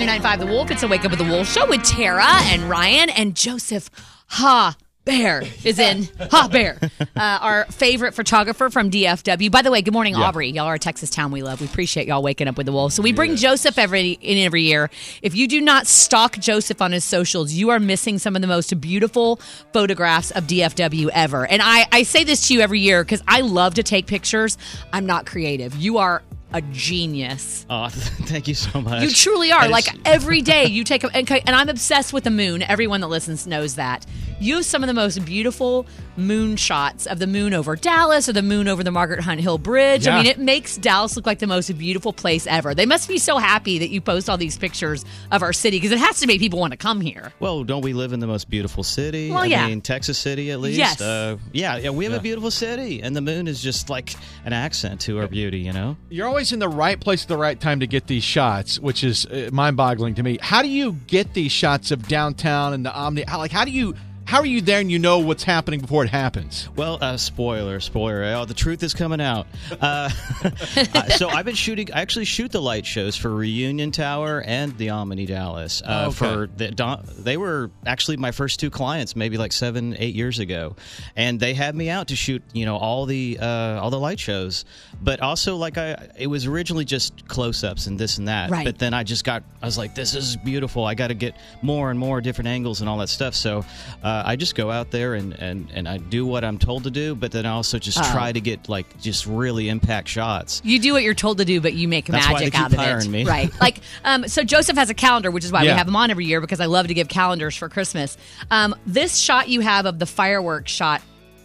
99.5 The Wolf. It's a Wake Up with the Wolf show with Tara and Ryan and Joseph Ha Bear is in Haubert, uh, our favorite photographer from DFW. By the way, good morning, Yeah. Aubrey. Y'all are a Texas town we love. We appreciate y'all waking up with the Wolf. So we bring Joseph every in every year. If you do not stalk Joseph on his socials, you are missing some of the most beautiful photographs of DFW ever. And I, I say this to you every year because I love to take pictures. I'm not creative. You are a genius. Oh, thank you so much. You truly are. Like every day, you take a, and, and I'm obsessed with the moon. Everyone that listens knows that. You have some of the most beautiful moon shots of the moon over Dallas or the moon over the Margaret Hunt Hill Bridge. I mean, it makes Dallas look like the most beautiful place ever. They must be so happy that you post all these pictures of our city because it has to make people want to come here. well, don't we live in the most beautiful city? Well, I yeah. mean, Texas City at least. Yes. Uh, yeah, yeah, we have a beautiful city, and the moon is just like an accent to our beauty. You know. You're always in the right place at the right time to get these shots, which is uh, mind-boggling to me. How do you get these shots of downtown and the Omni? How, like, how do you? How are you there and you know what's happening before it happens? Well, uh, spoiler, spoiler. Oh, the truth is coming out. Uh, uh, so I've been shooting. I actually shoot the light shows for Reunion Tower and the Omni Dallas. Uh, Oh, okay. For the, they were actually my first two clients, maybe like seven, eight years ago, and they had me out to shoot. You know, all the uh, all the light shows, but also like I, it was originally just close-ups and this and that. Right. But then I just got. I was like, this is beautiful. I got to get more and more different angles and all that stuff. So uh, I just go out there and, and, and I do what I'm told to do, but then I also just Oh. try to get like just really impact shots. You do what you're told to do, but you make That's magic out of it. me. Right. Like, um, so Joseph has a calendar, which is why we have him on every year because I love to give calendars for Christmas. Um, this shot you have of the fireworks shot,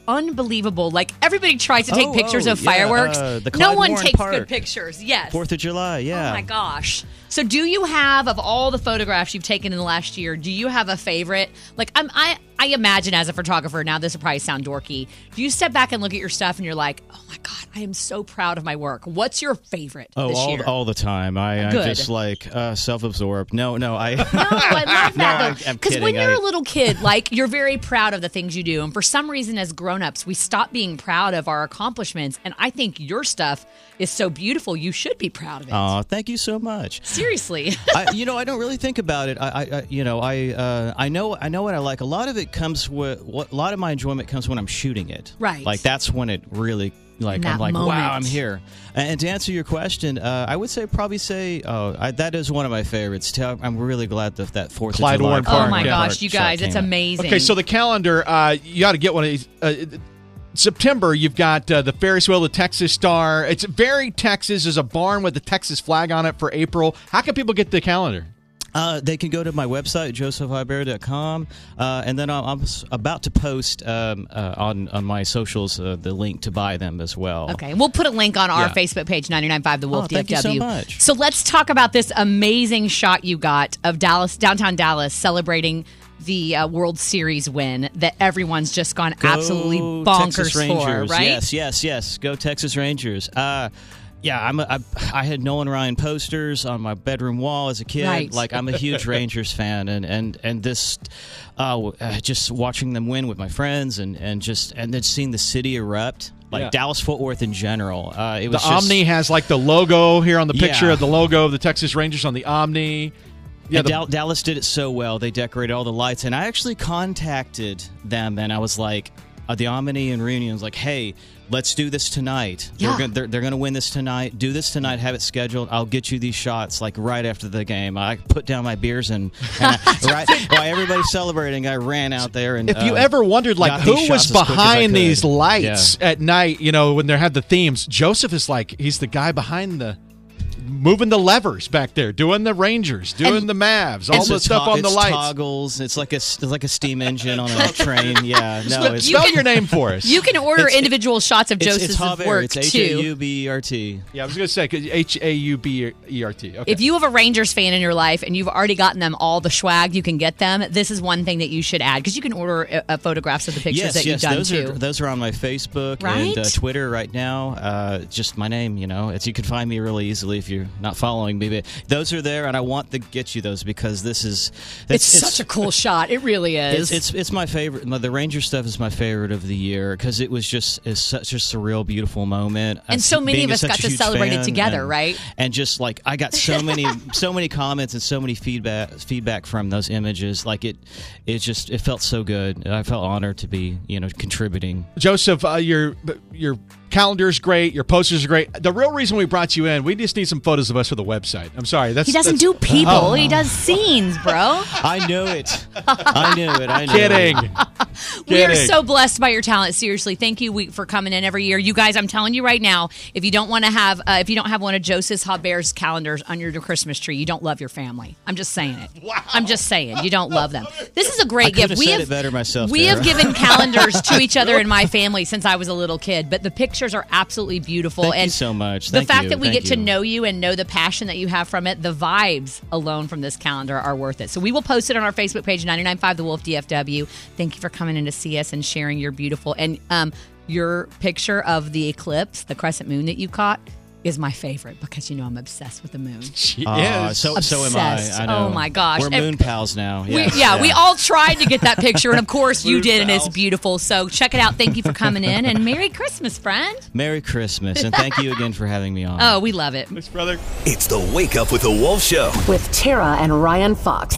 unbelievable. Like, everybody tries to take Oh, pictures oh, of yeah, fireworks. uh, no one Warren takes Park. good pictures. Yes. Fourth of July, yeah. Oh my gosh. So do you have of all the photographs you've taken in the last year, do you have a favorite? Like I'm I I imagine as a photographer, now this will probably sound dorky. Do you step back and look at your stuff and you're like, "Oh my god, I am so proud of my work." What's your favorite Oh, this all, year? all the time. I, I'm Good. just like uh, self-absorbed. No, no, I. No, I love No, that I'm Because when you're I- a little kid, like you're very proud of the things you do, and for some reason, as grown-ups, we stop being proud of our accomplishments. And I think your stuff is so beautiful. You should be proud of it. Aw, thank you so much. Seriously. I, you know, I don't really think about it. I, I, I you know, I, uh, I know, I know what I like. A lot of it comes with what. A lot of my enjoyment comes when I'm shooting it. Right. Like that's when it really. Like I'm like, moment. wow, I'm here. And to answer your question, uh, I would say probably say, oh, I, that is one of my favorites. Too. I'm really glad that that Fourth Klyde of July Warren oh my yeah. gosh, you guys, it's came out. amazing. Okay, so the calendar, uh, you got to get one of these. Uh, September, you've got uh, the Ferris wheel, the Texas Star. It's very Texas. There's a barn with the Texas flag on it for April. How can people get the calendar? Uh, they can go to my website, josephhaubert.com, uh, and then I'm, I'm about to post um, uh, on, on my socials uh, the link to buy them as well. Okay, we'll put a link on our Yeah. Facebook page, 995 The Wolf Oh, thank you DFW. so much. So let's talk about this amazing shot you got of Dallas, downtown Dallas, celebrating the uh, World Series win that everyone's just gone absolutely bonkers Texas Rangers. for, right? Yes, yes, yes. Go Texas Rangers. Uh, yeah, I'm a, I, I had Nolan Ryan posters on my bedroom wall as a kid. Right. Like I'm a huge Rangers fan, and and and this, uh, uh, just watching them win with my friends, and and just and then seeing the city erupt. Like Yeah. Dallas Fort Worth in general, uh, it The was just, Omni has like the logo here on the picture Yeah. of the logo of the Texas Rangers on the Omni. Yeah, the- Dal- Dallas did it so well. They decorated all the lights, and I actually contacted them, and I was like, uh, the Omni and Reunion was like, "Hey, let's do this tonight. Yeah. They're, gonna, they're, they're going to win this tonight. Do this tonight. Have it scheduled. I'll get you these shots like right after the game. I put down my beers and, and I, right while everybody's celebrating, I ran out there and. if you uh, ever wondered, like, who was shots as quick as I behind these lights Yeah. at night, you know, when they had the themes, Joseph is like, he's the guy behind the. Moving the levers back there, doing the Rangers, doing And- the Mavs, all the a stuff to- on the it's lights. Toggles. It's like a it's like a steam engine on a train. Yeah, no, Spell- it's Spell can- your name for us. You can order It's- individual shots of it's, Joseph's it's Javier. work It's H too. A U B E R T. yeah, I was going to say 'cause H A U B E R T. If you have a Rangers fan in your life and you've already gotten them all the swag you can get them, this is one thing that you should add because you can order uh, uh, photographs of the pictures yes, that yes, you've done those too. are those are on my Facebook Right? and uh, Twitter right now. Uh, just my name, you know. It's you can find me really easily if you you're not following me, but those are there, and I want to get you those because this is It's, such a cool shot. It really is. It's, it's it's my favorite. The Ranger stuff is my favorite of the year because it was just it's such a surreal, beautiful moment. And As- so many of us got to celebrate it together, and- right? And just like I got so many so many comments and so many feedback feedback from those images. Like it it just it felt so good. I felt honored to be you know contributing. Joseph, uh, your your calendar is great. Your posters are great. The real reason we brought you in, we just need some photos of us for the website. I'm sorry, that's he doesn't that's- do people. Oh. He does scenes, bro. I knew it. I knew it. I knew it. Kidding. It. We are so blessed by your talent. Seriously, thank you for coming in every year. You guys, I'm telling you right now, if you don't want to have, uh, if you don't have one of Joseph's Haubert's calendars under your Christmas tree, you don't love your family. I'm just saying it. Wow. I'm just saying you don't love them. This is a great I gift. we said have it better myself, We have given calendars to each other in my family since I was a little kid, but the pictures are absolutely beautiful. Thank you and so much. The fact you. that we Thank get to know you and know the passion that you have from it, the vibes alone from this calendar are worth it. So we will post it on our Facebook page, 995 The Wolf DFW. Thank you for coming in to see us and sharing your beautiful and um, your picture of the eclipse, the crescent moon that you caught. Is my favorite because you know I'm obsessed with the moon. She Aw, is. so so am I. I know. Oh, my gosh. We're And- moon pals now. We, Yes, yeah, we all tried to get that picture, and of course you Moon did, and it's beautiful. So check it out. Thank you for coming in, and Merry Christmas, friend. Merry Christmas and thank you again for having me on. Oh, we love it. Thanks, brother. It's the Wake Up with the Wolf Show. with Tara and Ryan Fox.